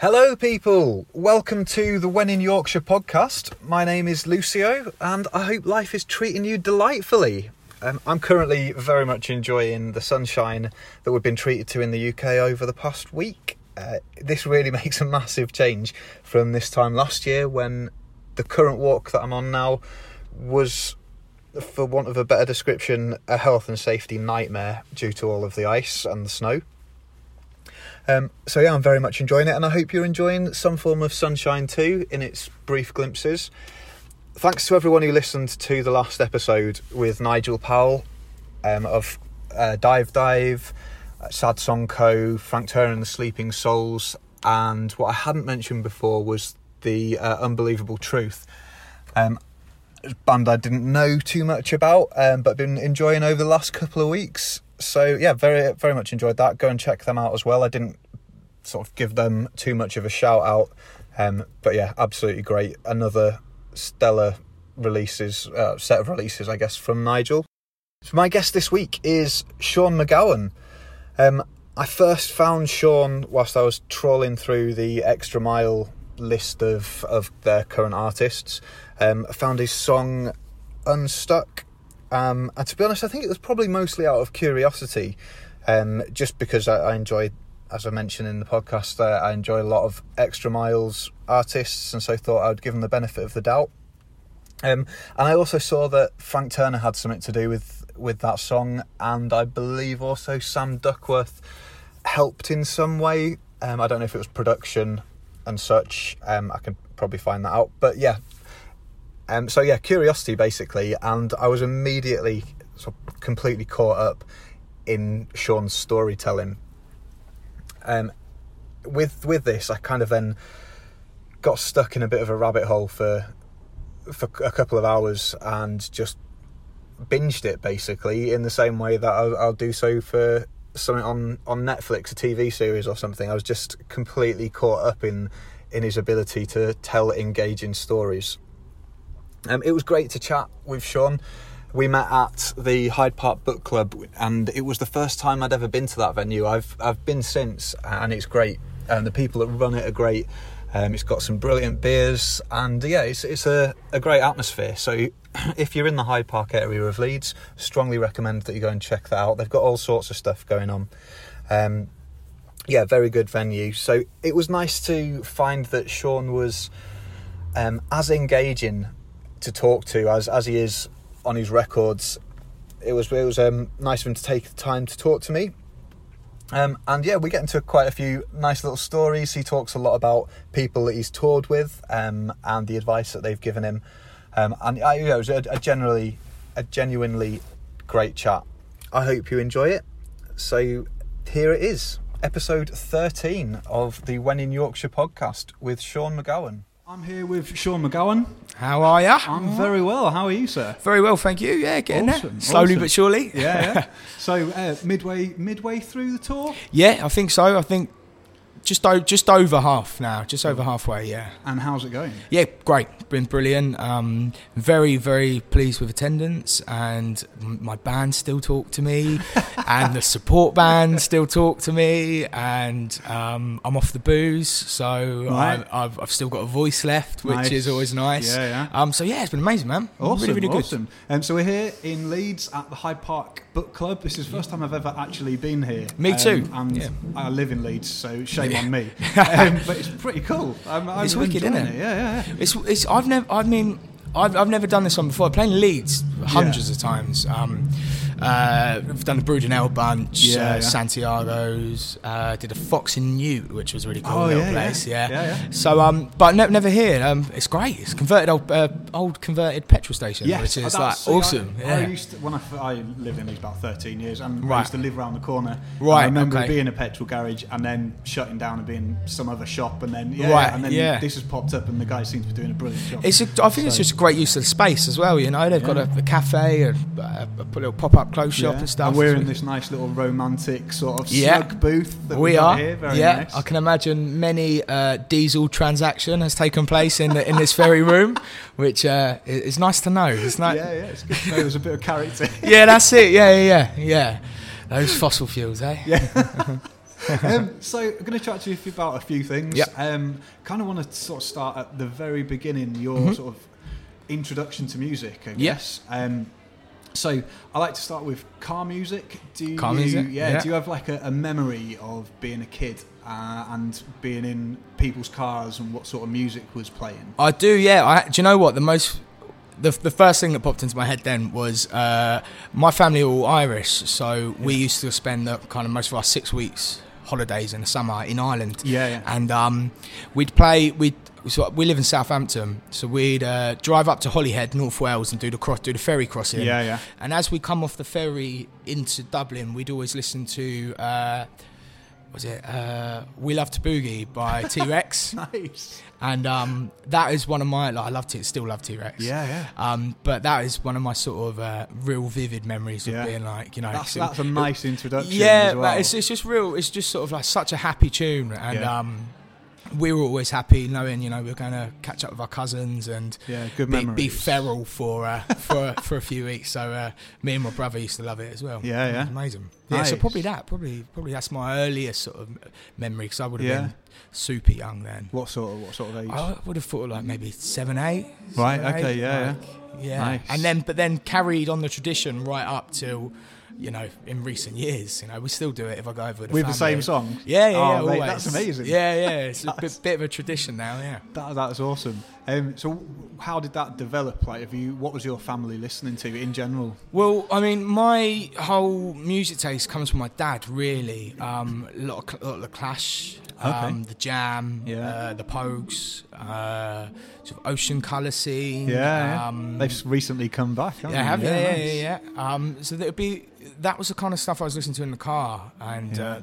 Hello, people. Welcome to the When in Yorkshire podcast. My name is Lucio, and I hope life is treating you delightfully. Um, I'm currently very much enjoying the sunshine that we've been treated to in the UK over the past week. Uh, this really makes a massive change from this time last year when the current walk that I'm on now was, for want of a better description, a health and safety nightmare due to all of the ice and the snow. Um, so yeah, I'm very much enjoying it, and I hope you're enjoying some form of sunshine too in its brief glimpses. Thanks to everyone who listened to the last episode with Nigel Powell um, of uh, Dive Dive, uh, Sad Song Co, Frank Turner and the Sleeping Souls, and what I hadn't mentioned before was the uh, Unbelievable Truth. Um, band I didn't know too much about, um, but been enjoying over the last couple of weeks so yeah, very very much enjoyed that. Go and check them out as well. I didn't sort of give them too much of a shout out, um, but yeah, absolutely great. Another stellar releases uh, set of releases, I guess, from Nigel. So my guest this week is Sean McGowan. Um, I first found Sean whilst I was trawling through the Xtra Mile list of of their current artists. Um, I found his song Unstuck um, and to be honest, I think it was probably mostly out of curiosity, um, just because I, I enjoy, as I mentioned in the podcast, uh, I enjoy a lot of extra miles artists, and so thought I would give them the benefit of the doubt. Um, and I also saw that Frank Turner had something to do with with that song, and I believe also Sam Duckworth helped in some way. Um, I don't know if it was production and such. Um, I can probably find that out. But yeah, um, so yeah, curiosity basically, and I was immediately sort of completely caught up in Sean's storytelling. Um, with with this, I kind of then got stuck in a bit of a rabbit hole for for a couple of hours and just binged it basically in the same way that I'll, I'll do so for something on on Netflix, a TV series or something. I was just completely caught up in in his ability to tell engaging stories. Um, it was great to chat with Sean. We met at the Hyde Park Book Club, and it was the first time I'd ever been to that venue. I've I've been since, and it's great. And the people that run it are great. Um, it's got some brilliant beers, and yeah, it's it's a, a great atmosphere. So if you're in the Hyde Park area of Leeds, strongly recommend that you go and check that out. They've got all sorts of stuff going on. Um, yeah, very good venue. So it was nice to find that Sean was um, as engaging to talk to as as he is on his records. It was it was um, nice of him to take the time to talk to me. Um, and yeah, we get into quite a few nice little stories. He talks a lot about people that he's toured with um, and the advice that they've given him. Um, and I, you know, it was a, a generally a genuinely great chat. I hope you enjoy it. So here it is, episode 13 of the When in Yorkshire podcast with Sean McGowan. I'm here with Sean McGowan. How are you? I'm very well. How are you, sir? Very well, thank you. Yeah, getting Awesome, there. Slowly awesome. but surely. Yeah. yeah. so uh, midway midway through the tour, Yeah, I think so. I think just o- just over half now. Just over halfway, yeah. and how's it going? Yeah, great. Been brilliant. Um, very, very pleased with attendance, and my band still talk to me, and the support band still talk to me, and um, I'm off the booze, so Right. I, I've, I've still got a voice left, which Nice. is always nice. Yeah, yeah. Um, so yeah, it's been amazing, man. Awesome, really, really good. awesome. Um, so we're here in Leeds at the Hyde Park Book Club. This is the first time I've ever actually been here. Me Um, too, and yeah. I live in Leeds, so shame on me. um, but it's pretty cool. I'm, I'm It's wicked, isn't it? Yeah, yeah. yeah. It's, it's I've never I mean I've, I've never done this one before. Playing Leeds hundreds of times. Um, uh, I've done the Brooding bunch, Yeah, uh, yeah. Santiago's. Uh, did a Fox and Newt, which was a really cool Oh, little yeah, place. yeah. So um, but ne- never here. Um, it's great. It's converted old uh, old converted petrol station, Yes, which is like awesome. I, yeah. used to, when I lived in these about 13 years, and I used to live around the corner. And Right, I remember okay. being a petrol garage, and then shutting down and being some other shop, and then yeah, Right, and then yeah. this has popped up, and the guy seems to be doing a brilliant job. It's a, I think it's just a great use of the space as well. You know, they've got a, a cafe, a, a, a little pop up clothes shop Yeah. and stuff. And we're in this nice little romantic sort of Yeah. snug booth that we got are. here. Very yeah, nice. I can imagine many uh, diesel transaction has taken place in the, in this very room, which uh, is nice to know. It's not, yeah, yeah, it's good to know there's a bit of character. yeah, that's it. Yeah, yeah, yeah, yeah. Those fossil fuels, eh? yeah. um, so I'm going to chat to you about a few things. Yep. Um, kind of want to sort of start at the very beginning, your Mhm. sort of introduction to music, I guess. Um, so I like to start with car music. Do you, Car music, Yeah, yeah. Do you have like a, a memory of being a kid uh, and being in people's cars and what sort of music was playing? I do, yeah. I, do you know what? The most, the, the first thing that popped into my head then was uh, my family are all Irish, so we used to spend the kind of most of our six weeks holidays in the summer in Ireland, Yeah, yeah. and um, we'd play. We so we live in Southampton, so we'd uh, drive up to Holyhead, North Wales, and do the cross, do the ferry crossing. Yeah, yeah. And as we come off the ferry into Dublin, we'd always listen to. Uh, was it uh, "We Love to Boogie" by T Rex? Nice. And um, that is one of my like, I love T still love T Rex. Yeah, yeah. Um, but that is one of my sort of uh, real vivid memories of Yeah. being like you know. That's, that's a nice introduction. yeah, as well. it's it's just real. It's just sort of like such a happy tune, and Yeah. um, we were always happy knowing you know we are going to catch up with our cousins and. yeah, good Be, memories. be feral for uh, for for a few weeks. So uh, me and my brother used to love it as well. Yeah, It yeah. amazing. Yeah, so probably that. Probably probably that's my earliest sort of memory because I would have Yeah. been super young then. What sort of what sort of age? I would have thought like maybe seven, eight. Right, seven, okay, eight, yeah, like, yeah. Nice. And then, but then carried on the tradition right up till, you know, in recent years. You know, we still do it if I go over with the With the same song. Yeah, yeah, Oh, yeah. mate, that's amazing. Yeah, yeah. It's a bit, bit of a tradition now. Yeah. That, that's awesome. Um, so, how did that develop? Like, have you? What was your family listening to in general? Well, I mean, my whole music taste comes from my dad. Really, um, a lot of, a lot of the Clash, um, Okay. the Jam, Yeah. uh, the Pogues, uh, sort of Ocean Colour Scene. Yeah, um, they've recently come back. Haven't Yeah, have they? yeah, yeah, nice. yeah, yeah. Um, so that would be that was the kind of stuff I was listening to in the car, and Yeah. uh,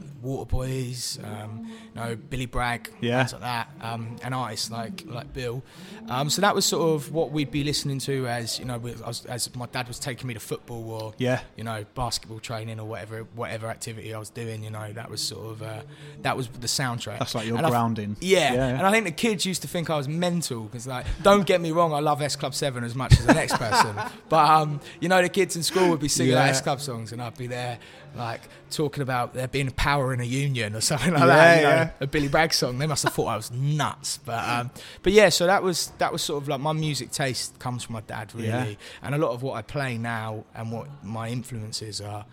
Waterboys, um, you know, Billy Bragg, Yeah. bands like that, um, and artists like like Bill. Um, so that was sort of what we'd be listening to as you know, we- as, as my dad was taking me to football or Yeah, you know basketball training or whatever whatever activity I was doing. You know, that was sort of uh, that was the soundtrack. that's like your And I- grounding. yeah. Yeah. and I think the kids used to think I was mental because, like, don't get me wrong, I love S Club Seven as much as the next person, but um, you know, the kids in school would be singing Yeah. S Club songs, and I'd be there, like, talking about there being a power in a union or something like Yeah, that. You know, yeah. a Billy Bragg song. They must have thought I was nuts, but um, but yeah. So that was that was sort of like my music taste comes from my dad, really, Yeah. and a lot of what I play now and what my influences are.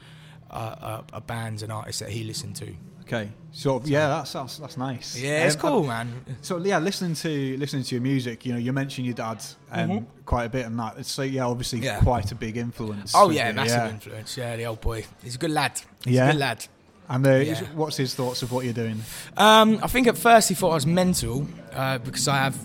Are, are bands and artists that he listened to. Okay, so yeah, that's that's, that's nice. Yeah, it's Um, cool, man. So yeah, listening to listening to your music, you know, you mentioned your dad um, Mhm. quite a bit, and that. So yeah, obviously Yeah. quite a big influence. Oh yeah, it, massive yeah. influence. Yeah, the old boy. He's a good lad. He's Yeah. a good lad. And uh, Yeah. what's his thoughts of what you're doing? Um, I think at first he thought I was mental uh, because I have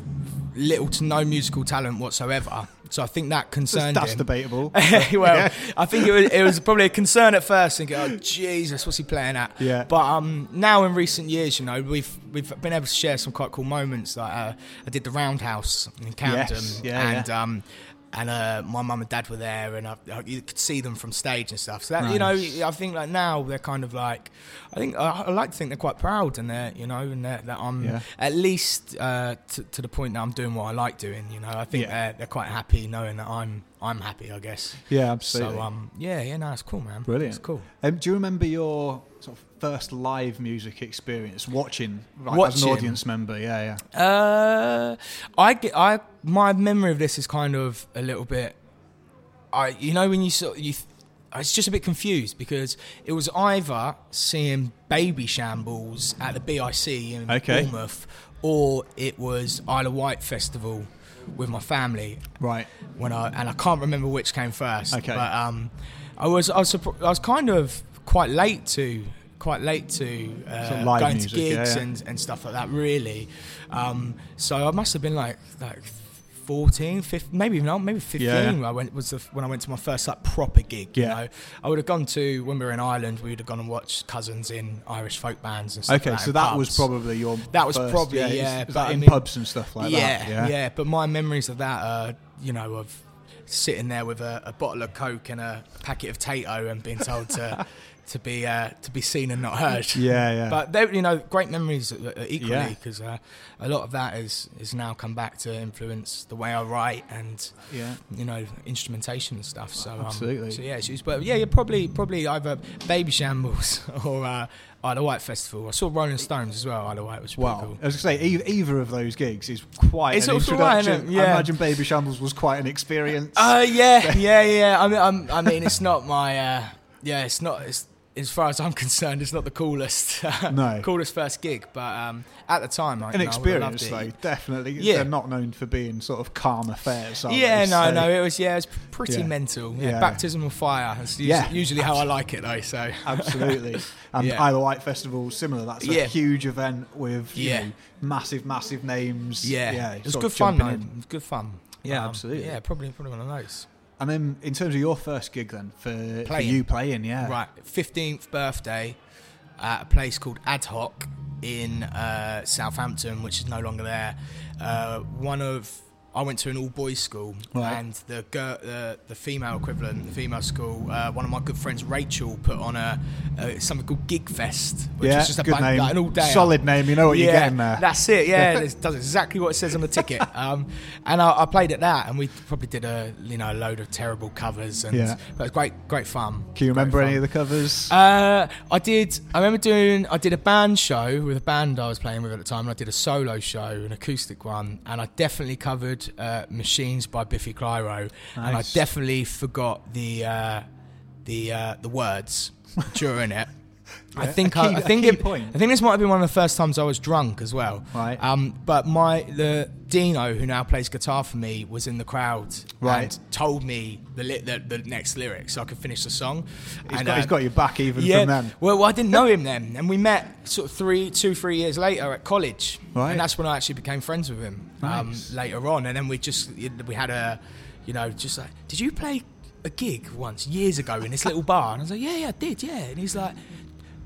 little to no musical talent whatsoever. So I think that That's, concerned that's him. debatable. well, Yeah. I think it was, it was probably a concern at first, thinking, "Oh Jesus, what's he playing at?" Yeah. But um, now in recent years, you know, we've we've been able to share some quite cool moments. Like uh, I did the Roundhouse in Camden, Yes, yeah, and um, and uh, my mum and dad were there, and I, I, you could see them from stage and stuff. So that you know, I think like now they're kind of like, I think I, I like to think they're quite proud, and they're you know, and that I'm Yeah. at least uh, to, to the point that I'm doing what I like doing. You know, I think Yeah. they're, they're quite happy knowing that I'm I'm happy. I guess. Yeah, absolutely. So um, yeah, yeah, no, it's cool, man. Brilliant. It's cool. Um, do you remember your first live music experience watching, like, as an audience member? Yeah, yeah. Uh, I get I my memory of this is kind of a little bit. I you know when you sort you. I was just a bit confused because it was either seeing Babyshambles at the BIC in Okay. Bournemouth, or it was Isle of Wight Festival with my family. Right. when I and I can't remember which came first. Okay. But um, I was I was I was kind of quite late to quite late to uh, Sort of going music, to gigs yeah, yeah. and and stuff like that. Really, um, so I must have been like like. 14, 15, maybe even maybe 15 Yeah. when I went was the, when I went to my first like proper gig. You Yeah. know, I would have gone to when we were in Ireland. We would have gone and watched cousins in Irish folk bands and stuff. Okay, like so that was probably your. That was first- probably, yeah, is but that in mean- pubs and stuff like yeah, that. Yeah, yeah, But my memories of that are, you know, of sitting there with a, a bottle of Coke and a packet of Tayto and being told to to be uh, to be seen and not heard. Yeah, yeah. But they, you know, great memories equally Yeah. because uh, a lot of that is is now come back to influence the way I write and yeah. you know instrumentation and stuff. So um, Absolutely. So yeah, but yeah, you're probably probably either Babyshambles or uh, Isle of Wight Festival. I saw Rolling Stones as well. Isle of Wight was pretty Wow. cool. I was going to say, e- either of those gigs is quite It's an also right, introduction. I Yeah. imagine Babyshambles was quite an experience. Uh, yeah, yeah, yeah. I mean, I'm, I mean, it's not my. Uh, yeah, it's not. It's as far as I'm concerned, it's not the coolest. No. coolest first gig, but um, at the time, I, an you know, I loved experience, though, definitely. Yeah. They're not known for being sort of calm affairs. Yeah, they? no, So- no, it was yeah, it was pretty Yeah. mental. Yeah, Yeah. baptism of fire. That's usually, Yeah, usually how I like it though. So Absolutely. And Yeah. Isle of Wight Festival, similar. That's a Yeah. huge event with you Yeah. know, massive, massive names. yeah, yeah it was good fun though. It was good fun. Yeah, Um, absolutely. Yeah, probably probably one of those. And then, in terms of your first gig, then for, for you playing, yeah, Right, fifteenth birthday at a place called Ad Hoc in uh, Southampton, which is no longer there. Uh, one of I went to an all boys school, Right. and the, gir- the the female equivalent, the female school. Uh, one of my good friends, Rachel, put on a, a something called Gig Fest, which yeah, is just a good name, like an all day solid name. You know what yeah, you're getting there. That's it. Yeah, it does exactly what it says on the ticket. Um, and I, I played at that, and we probably did a you know a load of terrible covers, and Yeah. but it was great, great fun. Can you Great remember fun. any of the covers? Uh, I did. I remember doing. I did a band show with a band I was playing with at the time, and I did a solo show, an acoustic one, and I definitely covered uh, "Machines" by Biffy Clyro, and I definitely forgot the uh, the uh, the words during it. I think I, key- I a think it. I think this might have been one of the first times I was drunk as well. Right. Um, but my the Dino who now plays guitar for me was in the crowd Right. and told me the, li- the the next lyrics so I could finish the song. He's And, got, he's uh, got your back even yeah. from then. Well, I didn't know him then, and we met sort of three, two, three years later at college, Right. and that's when I actually became friends with him. Um, later on, and then we just we had a, you know, just like, did you play a gig once years ago in this little bar? And I was like, yeah, yeah, I did, yeah. And he's like.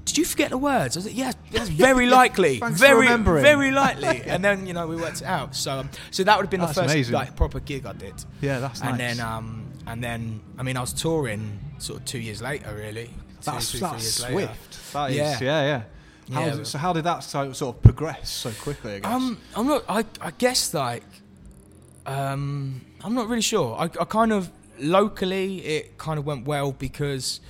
Did you forget the words? I was like, yeah, that's very likely, Thanks very, very likely. And then you know we worked it out. So, um, so that would have been That's the first amazing. like proper gig I did. Yeah, that's nice. And then, um, and then, I mean, I was touring sort of two years later, really. Two, that's two, three that's years later. swift. That is, Yeah. yeah, yeah. How Yeah, did- so how did that so, sort of progress so quickly? I guess. Um, I'm not. I, I guess like, um, I'm not really sure. I, I kind of locally it kind of went well because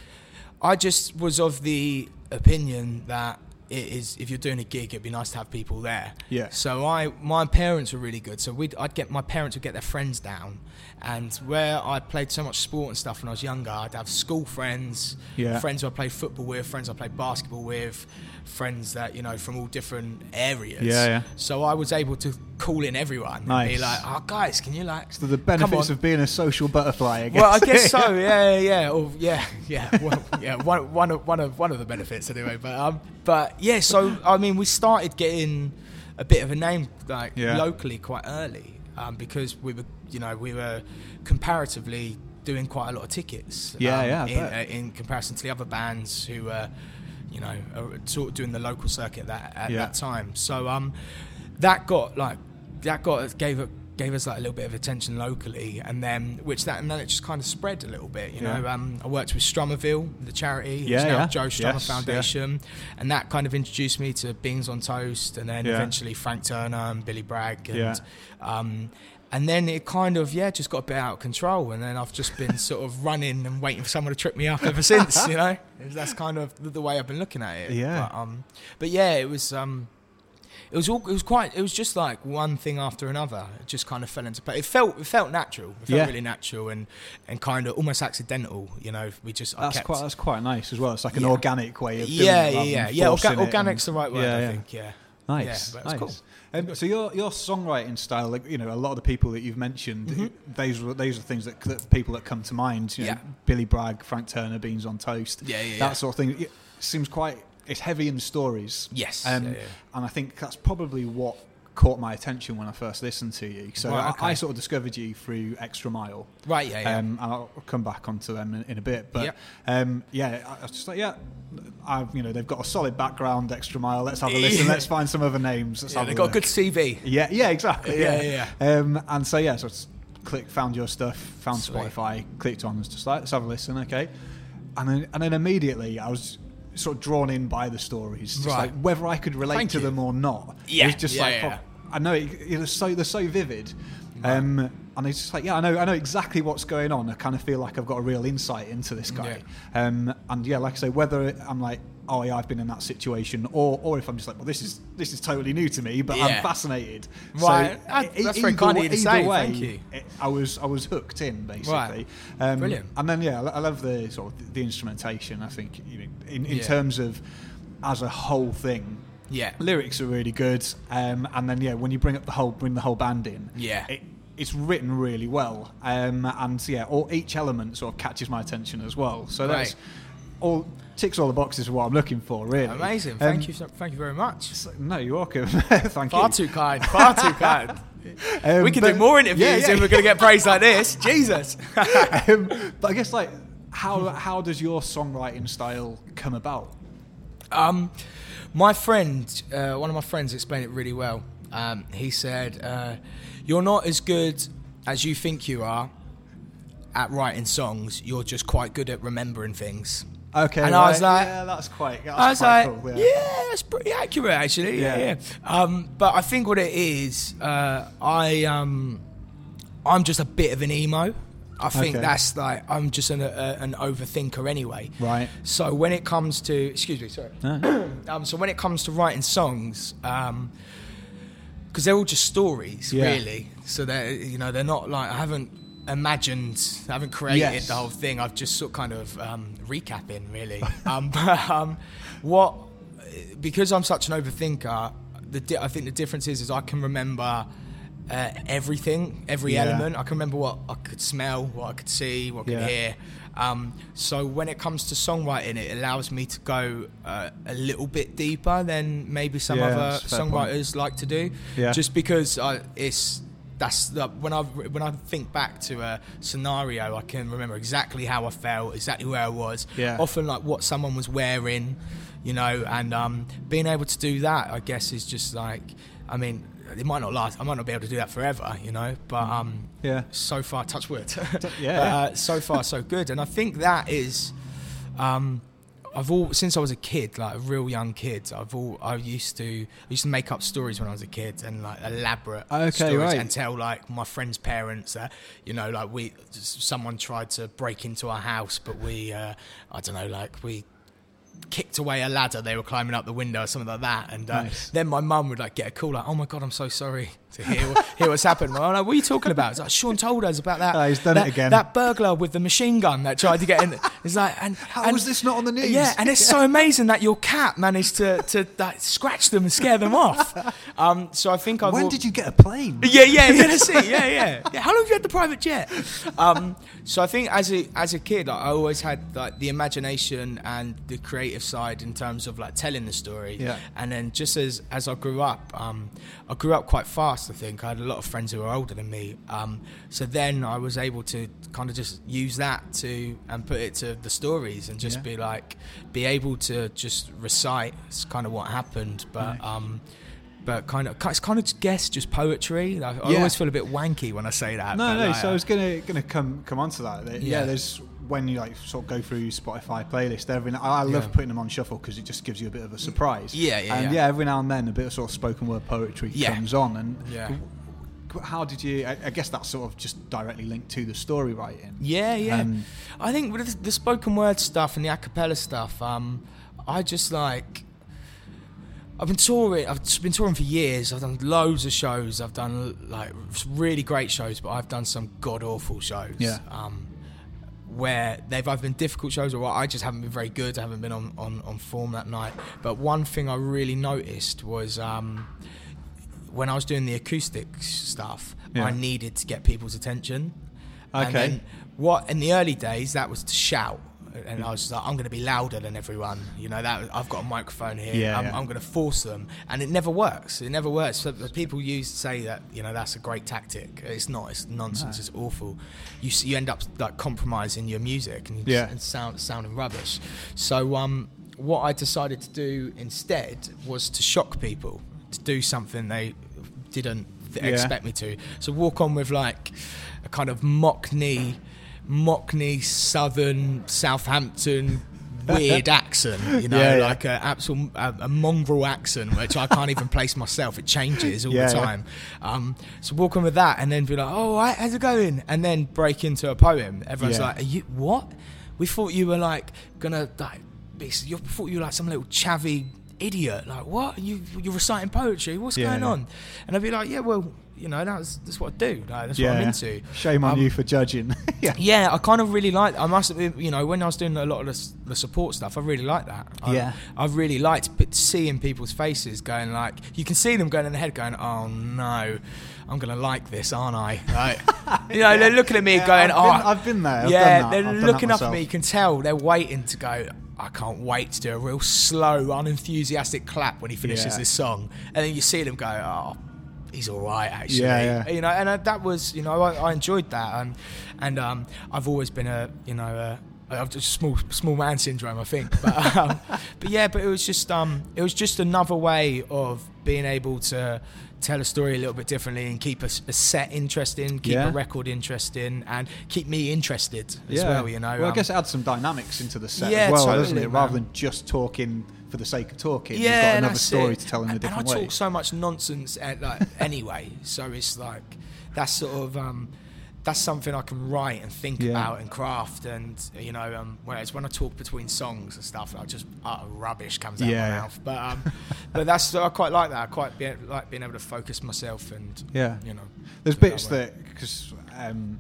I just was of the opinion that it is if you're doing a gig, it'd be nice to have people there. Yeah. So I, my parents were really good. So we'd, I'd get my parents would get their friends down, and where I played so much sport and stuff when I was younger, I'd have school friends, Yeah. friends who I played football with, friends I played basketball with, friends that you know from all different areas. Yeah, yeah. So I was able to call in everyone and be like, "Oh, guys, can you like?" so the benefits of being a social butterfly. I guess. Well, I guess so. Yeah, yeah, yeah. Or, yeah, yeah. Well, yeah. One, one of one of one of the benefits anyway. But um, but yeah. So I mean, we started getting a bit of a name like Yeah. locally quite early um, because we were, you know, we were comparatively doing quite a lot of tickets. Yeah, um, yeah, In, uh, in comparison to the other bands who were, you know, sort of doing the local circuit that at Yeah. that time. So um, that got like that got gave it gave us like a little bit of attention locally, and then which that and then it just kind of spread a little bit. You know, um, I worked with Strummerville, the charity, Yeah, yeah. Joe Strummer Yes, yeah. Foundation, and that kind of introduced me to Beans on Toast, and then Yeah. eventually Frank Turner and Billy Bragg, and Yeah. um, and then it kind of yeah just got a bit out of control, and then I've just been sort of running and waiting for someone to trip me up ever since. You know, that's kind of the, the way I've been looking at it. Yeah. But, um, but yeah, it was. Um, it was all. It was quite. It was just like one thing after another. It just kind of fell into place. It felt. It felt natural. It felt Yeah. really natural and and kind of almost accidental. You know, we just. I that's kept, quite that's quite nice as well. It's like an Yeah. organic way of doing yeah, it. yeah, yeah, yeah. Orga- it organic's and- the right word. Yeah, I yeah. think. Yeah. Nice, Yeah, but it was nice. Um, so your your songwriting style, like you know, a lot of the people that you've mentioned, Mhm. those were those are things that, that people that come to mind. You know, Yeah. Billy Bragg, Frank Turner, Beans on Toast, Yeah, yeah, that yeah. sort of thing. It seems quite. It's heavy in stories. Yes. Um, yeah, yeah. and I think that's probably what caught my attention when I first listened to you. So Right, I, okay. I sort of discovered you through Xtra Mile. Right. Yeah. Yeah. Um, and I'll come back onto them in, in a bit. But Yep. um, yeah, I I was just like, yeah, I've you know they've got a solid background. Xtra Mile. Let's have a listen. Let's find some other names. Let's yeah have they a got a good CV. Yeah, yeah, exactly. Yeah, Yeah, yeah, Um, and so yeah, so click, found your stuff, found Sweet. Spotify, clicked on, was just like let's have a listen. Okay. and then and then immediately I was sort of drawn in by the stories, just Right. like whether I could relate Thank to you. them or not. Yeah, it's just yeah, like yeah. oh, I know it, it was so they're so vivid. Um, and it's just like, yeah, I know, I know exactly what's going on. I kind of feel like I've got a real insight into this guy. Um, and yeah, like I say, whether I'm like, oh yeah, I've been in that situation, or or if I'm just like, well, this is this is totally new to me, but Yeah. I'm fascinated. Right. So, e- that's very kind of you to say. way, Thank you. it- I was I was hooked in basically. Right. Um, Brilliant. And then yeah, I I love the sort of the instrumentation. I think you know, in, in Yeah. terms of as a whole thing, Yeah. lyrics are really good. Um, and then yeah, when you bring up the whole bring the whole band in, Yeah. it, it's written really well. Um, and yeah, all, each element sort of catches my attention as well. So that's Right. all ticks all the boxes of what I'm looking for. Really Amazing. Um, Thank you. so- Thank you very much. so- no, you're welcome. Thank Far you. Far too kind. Far too kind. Um, we can but- do more interviews yeah, yeah. if we're going to get praise like this. Jesus. um, but I guess like how how does your songwriting style come about? Um, my friend, uh, one of my friends, explained it really well. Um, he said, uh, "You're not as good as you think you are at writing songs. You're just quite good at remembering things." Okay, And I was like- yeah, that's quite. That's I was quite like, cool, yeah. that's pretty accurate, actually. Yeah, Yeah. yeah. Um, but I think what it is, uh, I um, I'm just a bit of an emo. I think Okay. that's like I'm just an, a, an overthinker anyway. Right. So when it comes to, excuse me, sorry. um, so when it comes to writing songs, because they're all just stories, Yeah. really. So they're you know they're not like I haven't imagined, I haven't created Yes. the whole thing. I've just sort of kind of um, recapping, really. um, but um, what because I'm such an overthinker, the di- I think the difference is is I can remember. Uh, everything, every Yeah. element. I can remember what I could smell, what I could see, what I could Yeah. hear. Um, so when it comes to songwriting, it allows me to go uh, a little bit deeper than maybe some Yeah, other fair point. songwriters like to do. Yeah. Just because I, it's that's the, when I when I think back to a scenario, I can remember exactly how I felt, exactly where I was. Yeah. Often like what someone was wearing, you know, and um, being able to do that, I guess, is just like, I mean. It might not last. I might not be able to do that forever, you know. But um, Yeah. so far, touch wood. Yeah. uh, so far, so good. And I think that is, um, I've all since I was a kid, like a real young kid. I've all I used to I used to make up stories when I was a kid and like elaborate Okay, stories right. and tell like my friends' parents that you know like we someone tried to break into our house, but we uh, I don't know like we kicked away a ladder they were climbing up the window or something like that and uh, Nice. then my mum would like get a call like oh my god i'm so sorry to hear, hear what's happened I'm like, what are you talking about it's like sean told us about that Oh, he's done it that, again. that burglar with the machine gun that tried to get in it's like and How and- was this not on the news? yeah and it's so amazing that your cat managed to to like, scratch them and scare them off um so i think i've When did you get a plane? yeah, yeah, yeah, it. Yeah, yeah, yeah. How long have you had the private jet? Um, so I think as a as a kid, like, I always had like the imagination and the creative side in terms of like telling the story. Yeah. And then just as as I grew up, um, I grew up quite fast. I think I had a lot of friends who were older than me. Um, so then I was able to kind of just use that to and put it to the stories and just Yeah. be like be able to just recite kind of what happened, but. Um, but kind of, it's kind of guess just poetry. I, I Yeah. always feel a bit wanky when I say that. No, no. like, so I was gonna gonna come come on to that. That- Yeah. Yeah. there's when you like sort of go through Spotify playlist. Every now- I love Yeah. putting them on shuffle because it just gives you a bit of a surprise. Yeah, yeah, And yeah. yeah, every now and then a bit of sort of spoken word poetry Yeah. comes on. And Yeah. how did you? I, I guess that's sort of just directly linked to the story writing. Yeah, yeah. Um, I think with the, the spoken word stuff and the a cappella stuff, um, I just like. I've been touring. I've been touring for years. I've done loads of shows. I've done like really great shows, but I've done some god awful shows. Yeah. Um, where they've either been difficult shows or I just haven't been very good. I haven't been on, on, on form that night. But one thing I really noticed was um, when I was doing the acoustic stuff, Yeah. I needed to get people's attention. Okay. then what in the early days that was to shout. And I was just like, I'm going to be louder than everyone. You know that I've got a microphone here. Yeah, I'm, yeah. I'm going to force them, and it never works. It never works. So people use say that you know that's a great tactic. It's not. It's nonsense. No. It's awful. You you end up like compromising your music and, Yeah. and sound sounding rubbish. So um, what I decided to do instead was to shock people, to do something they didn't th- Yeah. expect me to. So walk on with like a kind of mock knee Mockney, Southern, Southampton. Weird accent, you know, Yeah, yeah. like a absolute a, a mongrel accent, which I can't even place myself. It changes all Yeah, the time. Um, so walk on with that, and then be like, "Oh, right, how's it going?" And then break into a poem. Everyone's like, "Are you what? We thought you were like gonna like, be, you thought you were like some little chavvy idiot. Like, what? You you're reciting poetry? What's Yeah, going yeah. on?" And I'd be like, "Yeah, well, you know, that's that's what I do. Like, that's what I'm into." Shame on Um, you for judging. yeah. Yeah, I kind of really like. I must you know, when I was doing a lot of the, the support stuff, I really liked that. I, Yeah. I really liked but seeing people's faces going like, you can see them going in the head, going, "Oh no, I'm gonna like this, aren't I?" Like, you know, they're looking at me Yeah, going, I've "Oh, been- I've been there, I've yeah, they're I've looking up at me. You can tell they're waiting to go. I can't wait to do a real slow, unenthusiastic clap when he finishes Yeah. this song, and then you see them go, "Oh." He's all right, actually. Yeah, yeah. You know, and uh, that was, you know, I, I enjoyed that, and and um, I've always been a, you know, a, I've just small small man syndrome, I think. But um, but yeah, but it was just um, it was just another way of being able to tell a story a little bit differently and keep a set interesting, keep Yeah. a record interesting, and keep me interested as well. You know, Well, I um, guess add some dynamics into the set Yeah, as well, doesn't totally, it? Rather man. than just talking for the sake of talking. yeah, You've got another story it. to tell in a different and I way. talk so much nonsense at, like, anyway, so it's like that's sort of um, that's something I can write and think Yeah. about and craft, and you know, um, whereas when I talk between songs and stuff, I just utter rubbish comes out Yeah. of my mouth. But um, but that's I quite like that. I quite be, like being able to focus myself and Yeah. you know, There's bits that because um,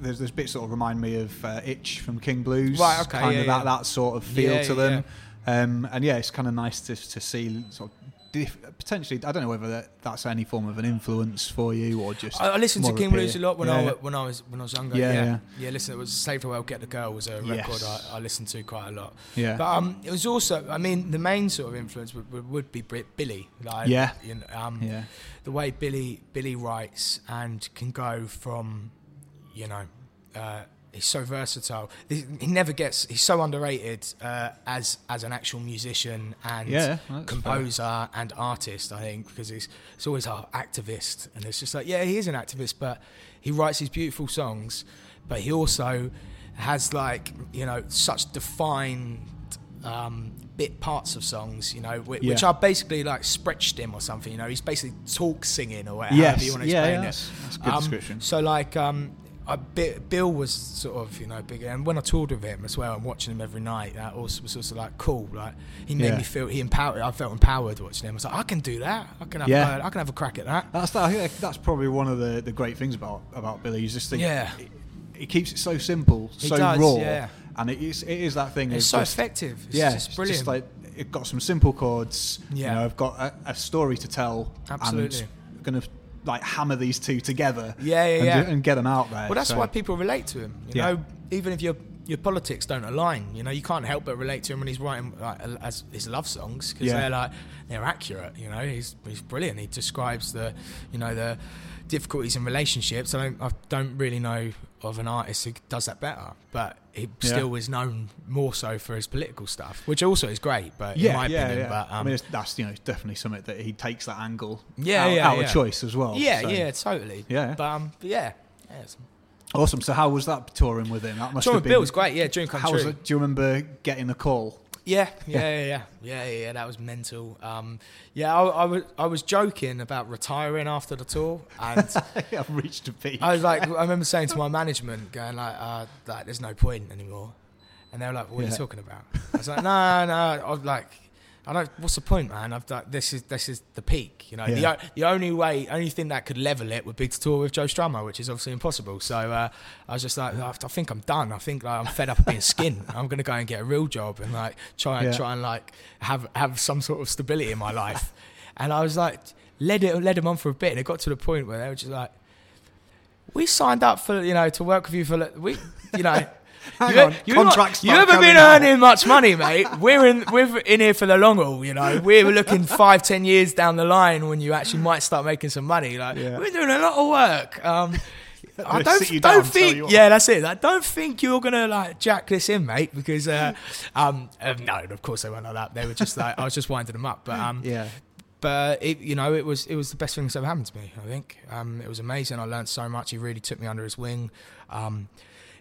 there's there's bits that will remind me of uh, Itch from King Blues. Right, okay, Kind yeah, of that that sort of feel to them. Um, and yeah, it's kind of nice to to see sort of. Potentially, I don't know whether that, that's any form of an influence for you or just. I, I listened to King a Blues a lot when Yeah, I when I was when I was younger. Yeah, Yeah, yeah. yeah. listen, it was "Save the World, Get the Girl" was a Yes. record I, I listened to quite a lot. Yeah. But um, it was also, I mean, the main sort of influence would, would, be Brit- Billy. Like, Yeah. You know, um, Yeah. The way Billy Billy writes and can go from, you know, uh, he's so versatile. He never gets. He's so underrated uh, as as an actual musician and Yeah, composer and artist. I think because he's he's always our activist, and it's just like yeah, he is an activist, but he writes these beautiful songs, but he also has like you know such defined um, bit parts of songs, you know, which, which Yeah. are basically like Sprechstimme or something. You know, he's basically talk singing or whatever Yes, you want to yeah, explain yeah, it. that's- that's a good Um, description. So like, um, I, Bill was sort of you know big, and when I toured with him as well, and watching him every night, that also was also like cool. Like he made Yeah. me feel he empowered. I felt empowered watching him. I was like, I can do that. I can have Yeah. a, I can have a crack at that. That's that, I think that's probably one of the, the great things about about Billy. You just think Yeah. he, he keeps it so simple, He so does, raw, yeah. and it is it is that thing. It's of so just- effective. It's yeah, just it's brilliant. just like it got some simple chords. Yeah. you know, I've got a, a story to tell. Absolutely. gonna like hammer these two together. Yeah, yeah, and, yeah. and get them out there. Well, that's so- why people relate to him. You Yeah. know, even if your your politics don't align, you know, you can't help but relate to him when he's writing like as his love songs because Yeah. they're like they're accurate. You know, he's he's brilliant. He describes the you know the difficulties in relationships. I don't I don't really know of an artist who does that better, but he Yeah. still is known more so for his political stuff, which also is great. But Yeah, in my yeah, opinion, yeah. but um, I mean, it's, that's you know definitely something that he takes that angle. Yeah, out, yeah, out of choice as well. yeah, so. yeah, totally. Yeah. but um, but yeah, yeah. Awesome. So how was that touring with him? That must Touring have with been. Bill was great. Yeah, dream come How true. was it? Do you remember getting the call? Yeah, yeah, yeah, yeah, yeah, yeah, yeah. That was mental. Um, yeah, I, I was I was joking about retiring after the tour, and I've reached a peak. I was like, I remember saying to my management, going like, uh, like "There's no point anymore," and they were like, "What are Yeah. you talking about?" I was like, "No, no." I was like, "I don't. What's the point, man? I've like, this is this is the peak. You know, the Yeah. o- the only way, only thing that could level it would be to tour with Joe Strummer, which is obviously impossible. So uh, I was just like, I I think I'm done. I think like, I'm fed up of being skin. I'm gonna go and get a real job and like try and Yeah. try and like have have some sort of stability in my life. and I was like, led it led them on for a bit, and it got to the point where they were just like we signed up for you know to work with you for we you know. Hang you, on, you, contracts you start ever been out. earning much money, mate? We're in we're in here for the long haul, you know. we're looking five, ten years down the line when you actually might start making some money. Like Yeah. we're doing a lot of work. Um, I you don't don't think you yeah, that's it. I don't think you're gonna like jack this in, mate, because uh, um, uh, no, of course they weren't like that. They were just like I was just winding them up, but um, Yeah. but it, you know, it was it was the best thing that's ever happened to me. I think um, it was amazing. I learned so much. He really took me under his wing. Um,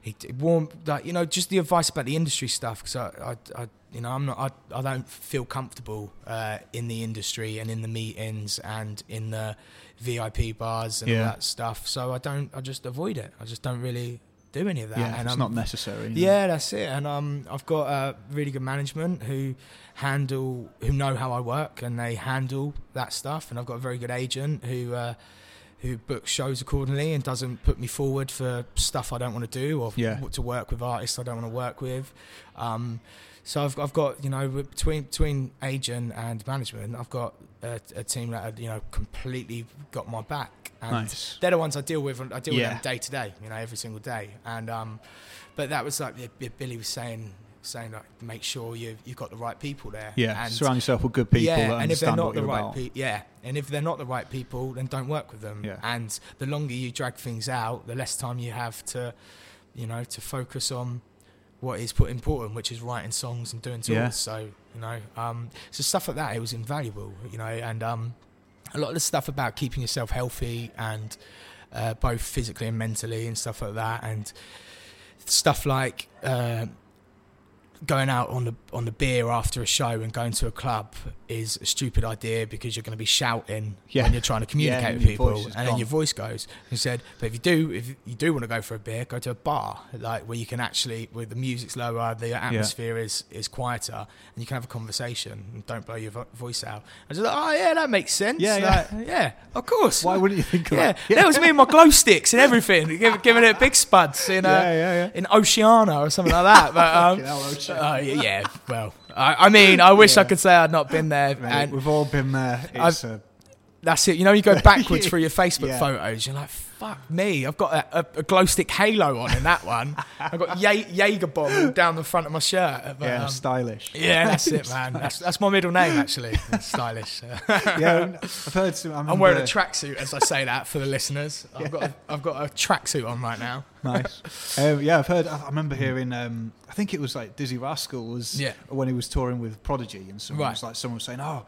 he d- warm like you know just the advice about the industry stuff because I, I, I you know I'm not I, I don't feel comfortable uh, in the industry and in the meetings and in the VIP bars and Yeah. all that stuff so I don't I just avoid it I just don't really do any of that yeah, and it's I'm- not necessary. yeah, that's it. And um, I've got uh, really good management who handle, who know how I work, and they handle that stuff. And I've got a very good agent who uh, who books shows accordingly and doesn't put me forward for stuff I don't want to do or Yeah. to work with artists I don't want to work with. Um, so I've, I've got you know between between agent and management, I've got a, a team that have, you know completely got my back. And Nice. they're the ones I deal with. I deal Yeah. with them day to day, you know, every single day. And um, but that was like Billy was saying, saying like make sure you you've got the right people there. Yeah, and surround yourself with good people yeah, and if they're not the right people, yeah, and if they're not the right people, then don't work with them. Yeah. And the longer you drag things out, the less time you have to, you know, to focus on what is put important, which is writing songs and doing tours. Yeah. So you know, um, so stuff like that, it was invaluable. You know, and um, a lot of the stuff about keeping yourself healthy and uh, both physically and mentally and stuff like that, and stuff like. Uh, Going out on the on the beer after a show and going to a club is a stupid idea because you're going to be shouting Yeah. when you're trying to communicate and with people, and is then your voice goes. He said, but if you do, if you do want to go for a beer, go to a bar like where you can actually, where the music's lower, the atmosphere is is quieter, and you can have a conversation and don't blow your vo- voice out. I was like, oh yeah, that makes sense. Yeah, Like, yeah, of course. Why wouldn't you think of yeah, that? that was me and my glow sticks and everything, giving, giving it big spuds in uh, Yeah, yeah, yeah. in Oceana or something like that. But um, Fucking hell, Oceana. Uh, yeah, yeah, well, I, I mean, I wish I could say I'd not been there. Mate, and we've all been there. It's, uh, that's it. You know, you go backwards through your Facebook Yeah. photos. You're like, fuck me. I've got a, a, a glow stick halo on in that one. I've got Ye- Jaeger bomb down the front of my shirt. But, yeah, um, stylish. yeah, that's it, man. That's, that's my middle name, actually. Stylish. yeah, I've heard some. I I'm wearing a tracksuit as I say that for the listeners. I've got a, I've got a tracksuit on right now. nice. Um, yeah, I've heard. I I remember hearing. Um, I think it was like Dizzee Rascal was Yeah. when he was touring with Prodigy, and someone Right. was like, someone was saying, "Oh,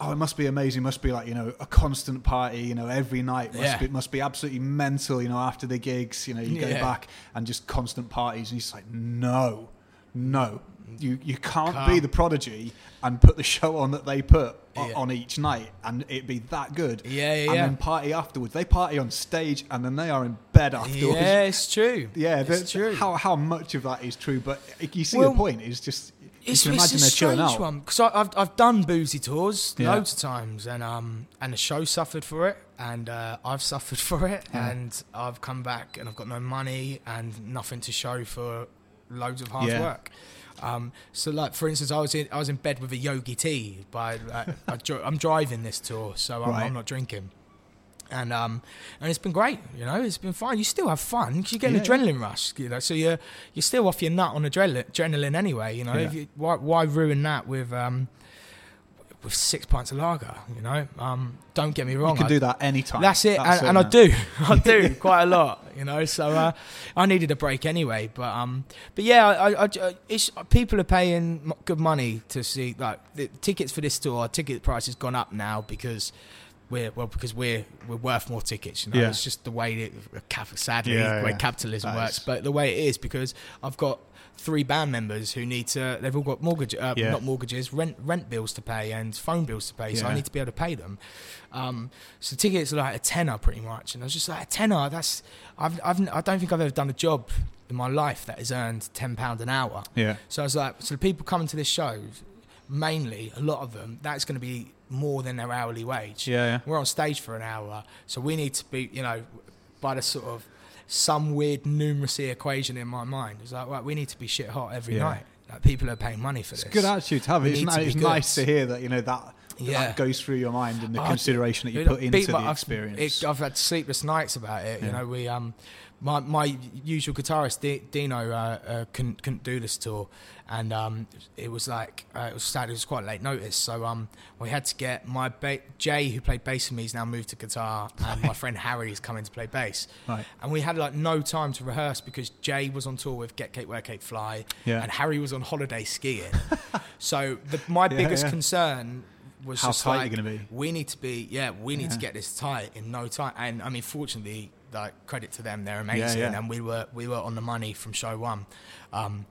oh, it must be amazing. Must be like you know a constant party. You know, every night must Yeah. be must be absolutely mental. You know, after the gigs, you know, you go Yeah. back and just constant parties." And he's like, "No, no." You, you can't, Can't. be the prodigy and put the show on that they put Yeah. on each night and it be that good Yeah, yeah, and then party afterwards they party on stage and then they are in bed afterwards Yeah, it's true. yeah, it's true. How how much of that is true? But you see Well, the point is just you It's, can it's imagine a they're chilling strange out. one because I've I've done boozy tours Yeah. loads of times and um and the show suffered for it and uh, I've suffered for it and I've come back and I've got no money and nothing to show for loads of hard Yeah. work. Um, so like for instance, I was in I was in bed with a Yogi Tea by like, I dri- I'm driving this tour, so I'm, Right. I'm not drinking. And um, and it's been great, you know. It's been fine. You still have fun because you get an Yeah, yeah. adrenaline rush, you know. So you're you're still off your nut on adrenaline, adrenaline anyway, you know. Yeah. If you, why why ruin that with um with six pints of lager, you know? Um, don't get me wrong. You can I- do that anytime. that's it, and, and I do, I do quite a lot, you know. So uh, I needed a break anyway, but um, but yeah, I, I, I it's, people are paying good money to see like the tickets for this tour. Ticket price has gone up now because we're well because we're we're worth more tickets. You know, Yeah. it's just the way that sadly Yeah, the way yeah. capitalism That works, is- but the way it is because I've got three band members who need to they've all got mortgage uh, Yeah. not mortgages rent rent bills to pay and phone bills to pay so I need to be able to pay them um, so tickets are like a tenner pretty much and I was just like a tenner that's I've, I've I don't think I've ever done a job in my life that has earned ten pound an hour Yeah, so I was like so the people coming to this show mainly a lot of them that's going to be more than their hourly wage yeah, yeah. we're on stage for an hour, so we need to be, you know, by the sort of some weird numeracy equation in my mind. It's like, right, we need to be shit hot every Yeah. night. Like people are paying money for It's this. good attitude to have. We It's, need ni- to it's nice to hear that you know that Yeah. that goes through your mind and the consideration that you put into the I've- experience. It, I've had sleepless nights about it. You know, we um, my my usual guitarist D- Dino uh, uh, couldn't couldn't do this tour, and um, it was like uh, it was sad. It was quite late notice, so um, we had to get my ba- Jay who played bass for me. He's now moved to guitar, and my friend Harry is coming to play bass. right. And we had like no time to rehearse because Jay was on tour with Get Cape Wear Cape Fly, Yeah. and Harry was on holiday skiing. so the, my Yeah, biggest yeah. concern was How just tight like you're gonna be. we need to be yeah we need to get this tight in no time. And I mean, fortunately, like credit to them, they're amazing, yeah. and we were we were on the money from show one. Um,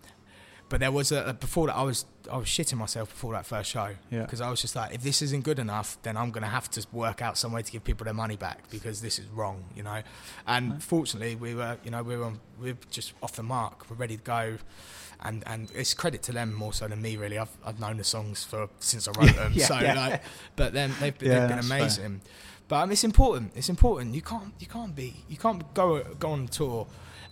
but there was a before that I was I was shitting myself before that first show Yeah. because I was just like if this isn't good enough then I'm gonna have to work out some way to give people their money back because this is wrong you know and fortunately we were you know we were on, we were just off the mark we're ready to go and and it's credit to them more so than me really I've I've known the songs for since I wrote them Yeah, so yeah. like but then they've, been- Yeah, they've been that's fair. But um, it's important it's important you can't you can't be you can't go go on tour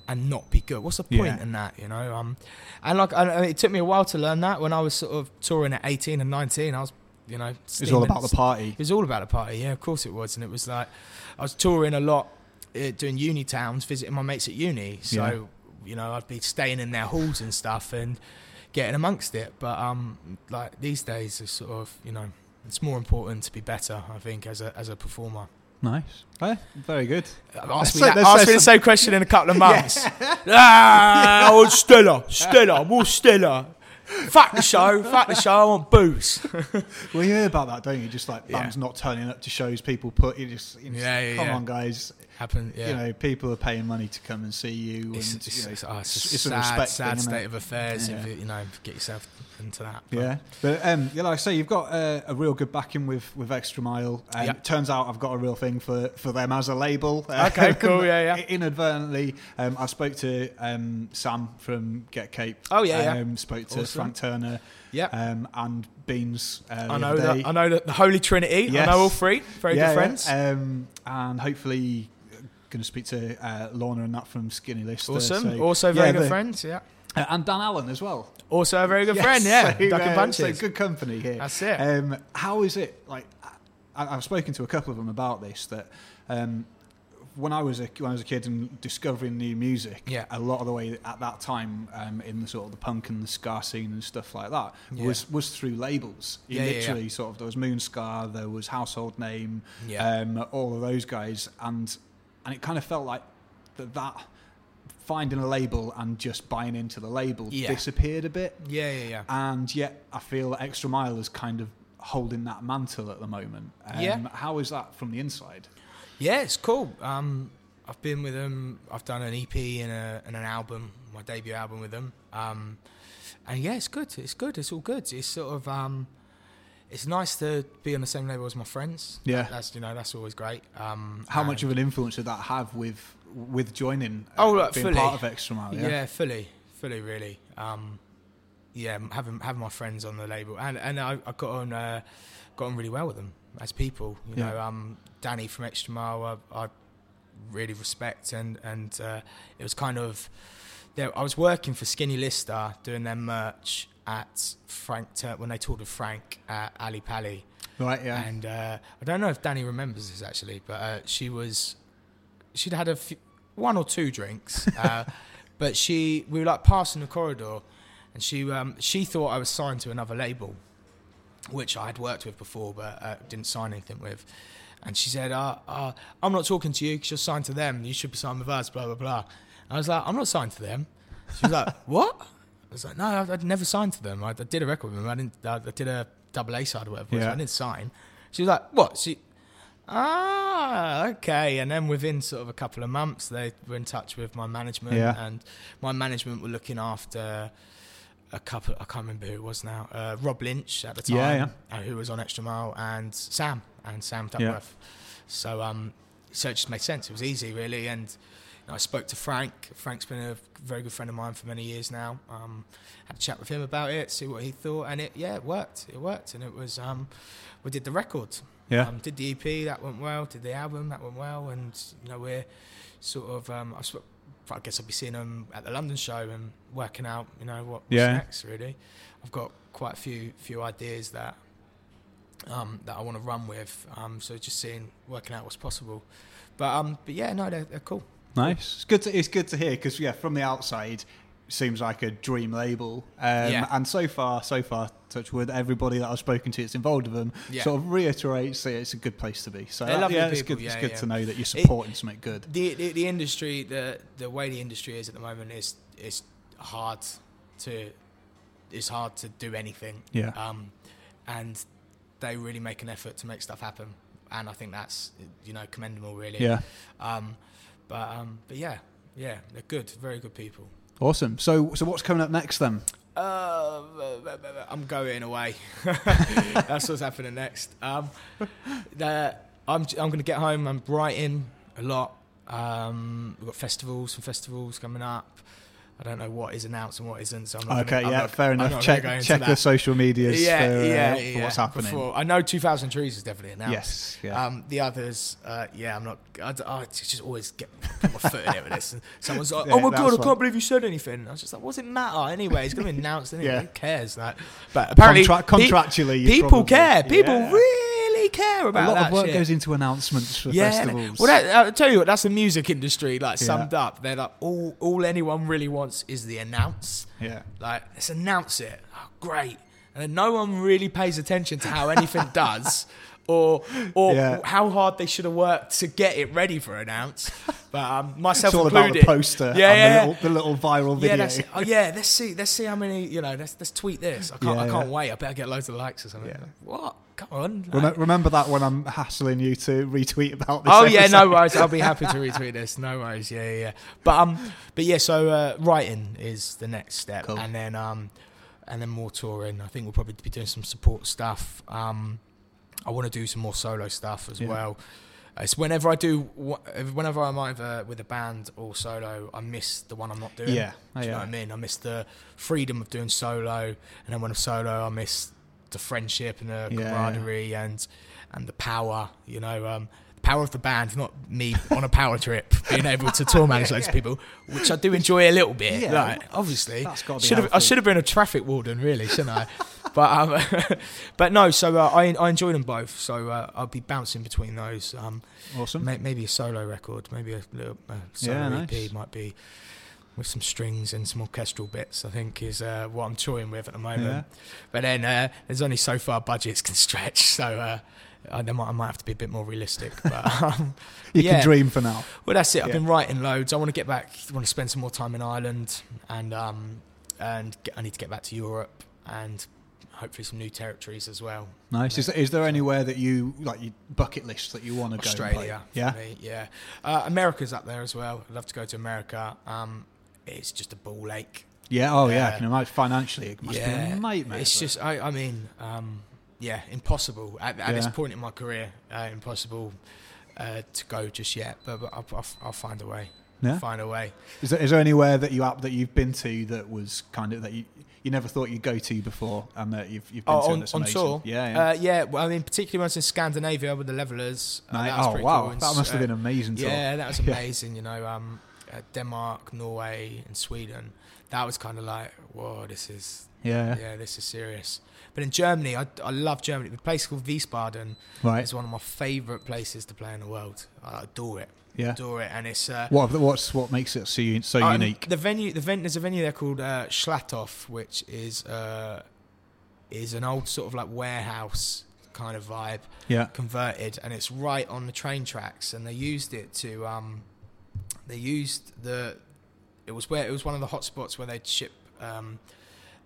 and not be good. What's the point Yeah. in that, you know? Um, and like, I, it took me a while to learn that. When I was sort of touring at 18 and 19, I was, you know, It's all about the party. It was all about the party, yeah, of course it was. And it was like, I was touring a lot, uh, doing uni towns, visiting my mates at uni. So, Yeah. you know, I'd be staying in their halls and stuff and getting amongst it. But um, like these days, it's sort of, you know, it's more important to be better, I think, as a as a performer. Nice. Eh, very good. Ask me, So that, ask me the same question in a couple of months. ah, I want Stella, Stella, more Stella. Fuck the show, fuck the show. I want booze. Well, you hear about that, don't you? Just like Yeah. not turning up to shows, people put you just, you know, Yeah, yeah, come yeah. on, guys. Happen, yeah. You know, people are paying money to come and see you. it's, and, it's, you know, it's, oh, it's a it's- it's a sad, respect sad thing, state of affairs. Yeah. If you, you know, get yourself into that. But- Yeah, but um, yeah, like I say, you've got uh, a real good backing with with Xtra Mile. Um, Yeah. it Turns out I've got a real thing for for them as a label. Uh, Okay, cool, yeah, yeah. Inadvertently, um, I spoke to um, Sam from Get Cape. Oh, yeah, yeah. um, Spoke to Awesome. Frank Turner. Yeah. um, and Beans. Uh, I know that. I know that the Holy Trinity. Yes. I know all three. Very Yeah, good friends. Um, and hopefully, going to speak to uh, Lorna and that from Skinny List. awesome. So, also very yeah, good the- friends. Yeah. Uh, and Dan Allen as well. Also a very good Yes, friend. Yeah. so, Duck and uh, bunches. So good company here. That's it. Um, how is it like? I, I've spoken to a couple of them about this. That um, when I was a when I was a kid and discovering new music, Yeah. a lot of the way at that time um, in the sort of the punk and the ska scene and stuff like that Yeah. was was through labels. You Yeah, yeah, yeah. literally sort of there was Moon Ska, there was Household Name, Yeah. um, all of those guys, and and it kind of felt like that that finding a label and just buying into the label Yeah. disappeared a bit yeah, yeah, yeah. and yet I feel Xtra Mile is kind of holding that mantle at the moment. Um, Yeah. How is that from the inside? Yeah, it's cool. Um, I've been with them. I've done an EP and, a, and an album, my debut album with them. Um, and yeah, it's good. It's good. It's all good. It's sort of um, it's nice to be on the same level as my friends. Yeah. that's you know that's always great. Um, How much of an influence did that have with with joining? Oh, uh, look, being fully. part of Xtra Mile. yeah. Yeah, fully, fully, really. Um, yeah, having having my friends on the label, and and I, I got on uh, got on really well with them as people. You Yeah. know, um, Danny from Xtra Mile, I, I really respect, and and uh, it was kind of. There, I was working for Skinny Lister doing their merch at Frank when they toured with Frank at Ali Pali. right. Yeah, And uh, I don't know if Danny remembers this actually, but uh, she was she'd had a few, one or two drinks, uh, but she we were like passing the corridor, and she um, she thought I was signed to another label, which I had worked with before, but uh, didn't sign anything with. And she said, uh, uh, "I'm not talking to you because you're signed to them. You should be signed with us." Blah blah blah. I was like, "I'm not signed to them." She was like, "What?" I was like, "No, I'd, I'd never signed to them. I, I did a record with them. I didn't. I, I did a double A side or whatever. Yeah. I didn't sign." She was like, "What?" She, ah, okay. And then within sort of a couple of months, they were in touch with my management, Yeah. and my management were looking after a couple. I can't remember who it was now. Uh, Rob Lynch at the time, Yeah, uh, who was on Xtra Mile, and Sam and Sam Yeah. Duckworth. So, um, so it just made sense. It was easy, really, and. I spoke to Frank. Frank's been a very good friend of mine for many years now. Um, had a chat with him about it, see what he thought, and it yeah, it worked. It worked, and it was um, we did the record. Yeah. Um, did the EP, that went well. Did the album, that went well. And, you know, we're sort of, um, I, sp- I guess I'll be seeing them at the London show and working out, you know, what, Yeah. next, really. I've got quite a few few ideas that um, that I want to run with. Um, so just seeing, working out what's possible. But, um, but yeah, no, they're, they're cool. Nice. It's good. To, it's good to hear because yeah, from the outside, seems like a dream label. Um, Yeah. And so far, so far, touch wood, everybody that I've spoken to that's involved with them Yeah. sort of reiterates that it's a good place to be. So They're uh, yeah, it's good. it's good yeah. to know that you're supporting something good. The, the the industry, the the way the industry is at the moment is is hard to it's hard to do anything. Yeah. Um, and they really make an effort to make stuff happen, and I think that's you know commendable, really. Yeah. Um, but um, but yeah, yeah, they're good, very good people. Awesome. So, so what's coming up next then? Uh, I'm going away. That's what's happening next. Um, the, I'm I'm going to get home. I'm writing a lot. Um, we've got festivals, some festivals coming up. I don't know what is announced and what isn't. So I'm not okay, gonna, yeah, not, fair I'm enough. Check check the social medias yeah, for, uh, yeah, for yeah, what's happening. Before. I know 2,000 Trees is definitely announced. Yes, yeah. Um, the others, uh, yeah, I'm not. I, I just always get put my foot in it with this. And someone's like, Yeah, "Oh my god, I can't believe you said anything." I was just like, "What's it matter anyway? It's going to be announced anyway. Yeah. Who cares?" Like, but apparently, Contra- pe- contractually, you people probably- care. People yeah. Really care about a lot that of work shit. goes into announcements for Yeah, festivals. well, that, I'll tell you what. That's the music industry, like Yeah. summed up. They're like all, all anyone really wants is the announce. yeah. Like, let's announce it. Oh, great. And then no one really pays attention to how anything does or or Yeah. how hard they should have worked to get it ready for announce. But um, myself It's all about the poster Yeah, and yeah. the, little, the little viral yeah, video. that's. Oh, yeah, let's see. Let's see how many. You know, let's let's tweet this. I can't. Yeah, I can't yeah. wait. I better get loads of likes or something. Yeah. What? Come on. Rem- like- remember that when I'm hassling you to retweet about this. Oh yeah, no worries. I'll be happy to retweet this. No worries. Yeah, yeah. yeah. But um, but yeah. So uh, writing is the next step, Cool. and then um, and then more touring. I think we'll probably be doing some support stuff. Um, I want to do some more solo stuff as Yeah. well. It's whenever I do, whenever I'm either with a band or solo, I miss the one I'm not doing. Yeah, Do you yeah. know what I mean? I miss the freedom of doing solo, and then when I'm solo, I miss the friendship and the Yeah, yeah. camaraderie and and the power. You know, um, the power of the band, not me on a power trip, being able to tour manage loads of people, which I do enjoy a little bit. Yeah, like, obviously, that's be should have I should have been a traffic warden, really, shouldn't I? But um, but no. So uh, I I enjoy them both. So uh, I'll be bouncing between those. Um, Awesome. May- maybe a solo record, maybe a little uh, solo Yeah, EP nice. might be with some strings and some orchestral bits. I think is uh, what I'm toying with at the moment. Yeah. But then uh, there's only so far budgets can stretch, so uh, I, might, I might have to be a bit more realistic. But um, You yeah. can dream for now. well, that's it. I've Yeah. been writing loads. I want to get back. I want to spend some more time in Ireland, and um, and get, I need to get back to Europe and hopefully some new territories as well. Nice. Is, is there anywhere that you like your bucket list that you want to go? Australia. Yeah. yeah. Uh, America's up there as well. I'd love to go to America. Um, it's just a ball ache. Yeah. Oh yeah. Yeah. I can imagine financially it must be a nightmare. It's but- just, I, I mean, um, yeah, impossible at, at this point in my career. Uh, impossible uh, to go just yet, but, but I'll, I'll, I'll find a way. Yeah. Find a way. Is there, is there anywhere that you up that you've been to that was kind of that you you never thought you'd go to before and that you've you've been Oh, to on, on tour? Yeah. yeah. Uh, yeah, well, I mean, particularly when I was in Scandinavia with the Levellers. Uh, Nice. oh wow, cool. That must have been amazing. Tour. Yeah, that was amazing. You know, um, uh, Denmark, Norway, and Sweden. That was kind of like, whoa, this is Yeah. yeah, this is serious. But in Germany, I, I love Germany. The place called Wiesbaden Right. is one of my favourite places to play in the world. I adore it, Yeah. adore it, and it's uh, What what's what makes it so so um, unique? The venue, the ven- there's a venue there called uh, which is uh, is an old sort of like warehouse kind of vibe Yeah. converted, and it's right on the train tracks. And they used it to, um, they used the, it was where it was one of the hotspots where they'd ship um,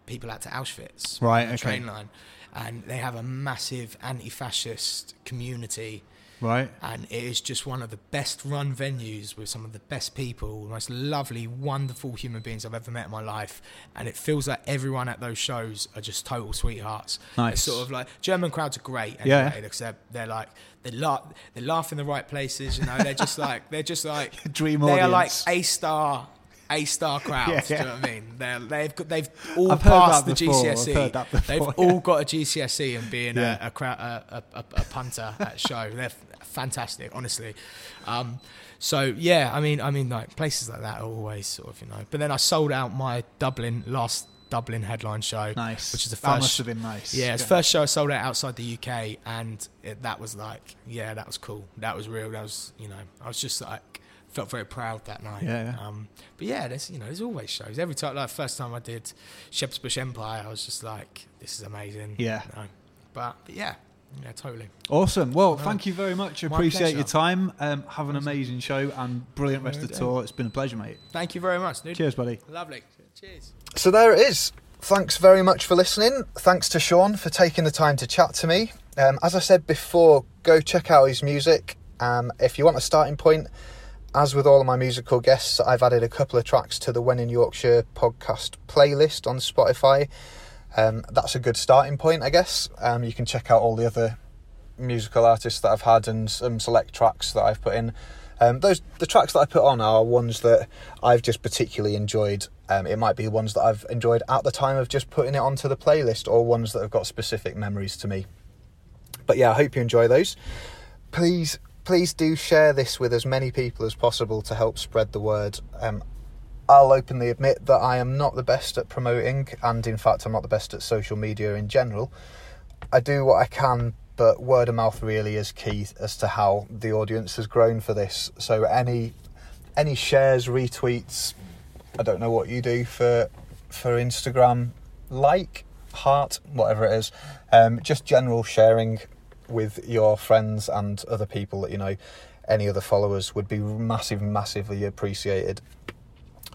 people out to Auschwitz, Right, okay. train line, and they have a massive anti-fascist community Right. and it is just one of the best run venues with some of the best people, the most lovely, wonderful human beings I've ever met in my life. And it feels like everyone at those shows are just total sweethearts. Nice. It's sort of like German crowds are great, anyway, Yeah. because they're, they're like they laugh, they laugh in the right places. You know, they're just like they're just like Dream They are like a star. A star crowds, Yeah. do you know what I mean? They're, they've got, they've all I've heard passed that the before, I've GCSE. heard that before, they've yeah. all got a GCSE and being Yeah. a, a, crowd, a, a, a, punter at a show. They're fantastic, honestly. Um, so yeah, I mean, I mean, like places like that are always sort of you know. But then I sold out my Dublin last Dublin headline show, Nice. which is the That first. must have been nice. yeah, it's the first show I sold out outside the UK, and it, that was like, yeah, that was cool. That was real. That was, you know, I was just like, felt very proud that night. Yeah, yeah. Um, but yeah, there's, you know, there's always shows. Every time, like first time I did Shepherd's Bush Empire, I was just like, this is amazing. Yeah. You know? But, but yeah, yeah, totally. Awesome. Well, No. thank you very much. My Appreciate your time. Um, have an amazing show and brilliant rest of the tour. It's been a pleasure, mate. Thank you very much, dude. Cheers, buddy. Lovely. Cheers. So there it is. Thanks very much for listening. Thanks to Sean for taking the time to chat to me. Um, as I said before, go check out his music. Um, if you want a starting point, as with all of my musical guests, I've added a couple of tracks to the When in Yorkshire podcast playlist on Spotify. Um, that's a good starting point, I guess. Um, you can check out all the other musical artists that I've had and some select tracks that I've put in. Um, those the tracks that I put on are ones that I've just particularly enjoyed. Um, it might be ones that I've enjoyed at the time of just putting it onto the playlist, or ones that have got specific memories to me. But yeah, I hope you enjoy those. Please, please do share this with as many people as possible to help spread the word. Um, I'll openly admit that I am not the best at promoting, and in fact, I'm not the best at social media in general. I do what I can, but word of mouth really is key as to how the audience has grown for this. So any any shares, retweets, I don't know what you do for for Instagram, like, heart, whatever it is, um, just general sharing with your friends and other people that you know, any other followers would be massive, massively appreciated.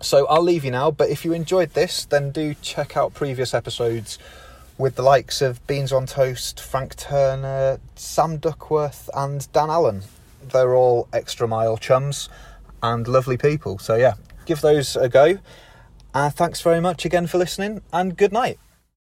So I'll leave you now, but if you enjoyed this, then do check out previous episodes with the likes of Beans on Toast, Frank Turner, Sam Duckworth, and Dan Allen. They're all Xtra Mile chums and lovely people. So, yeah, give those a go. And thanks very much again for listening, and good night.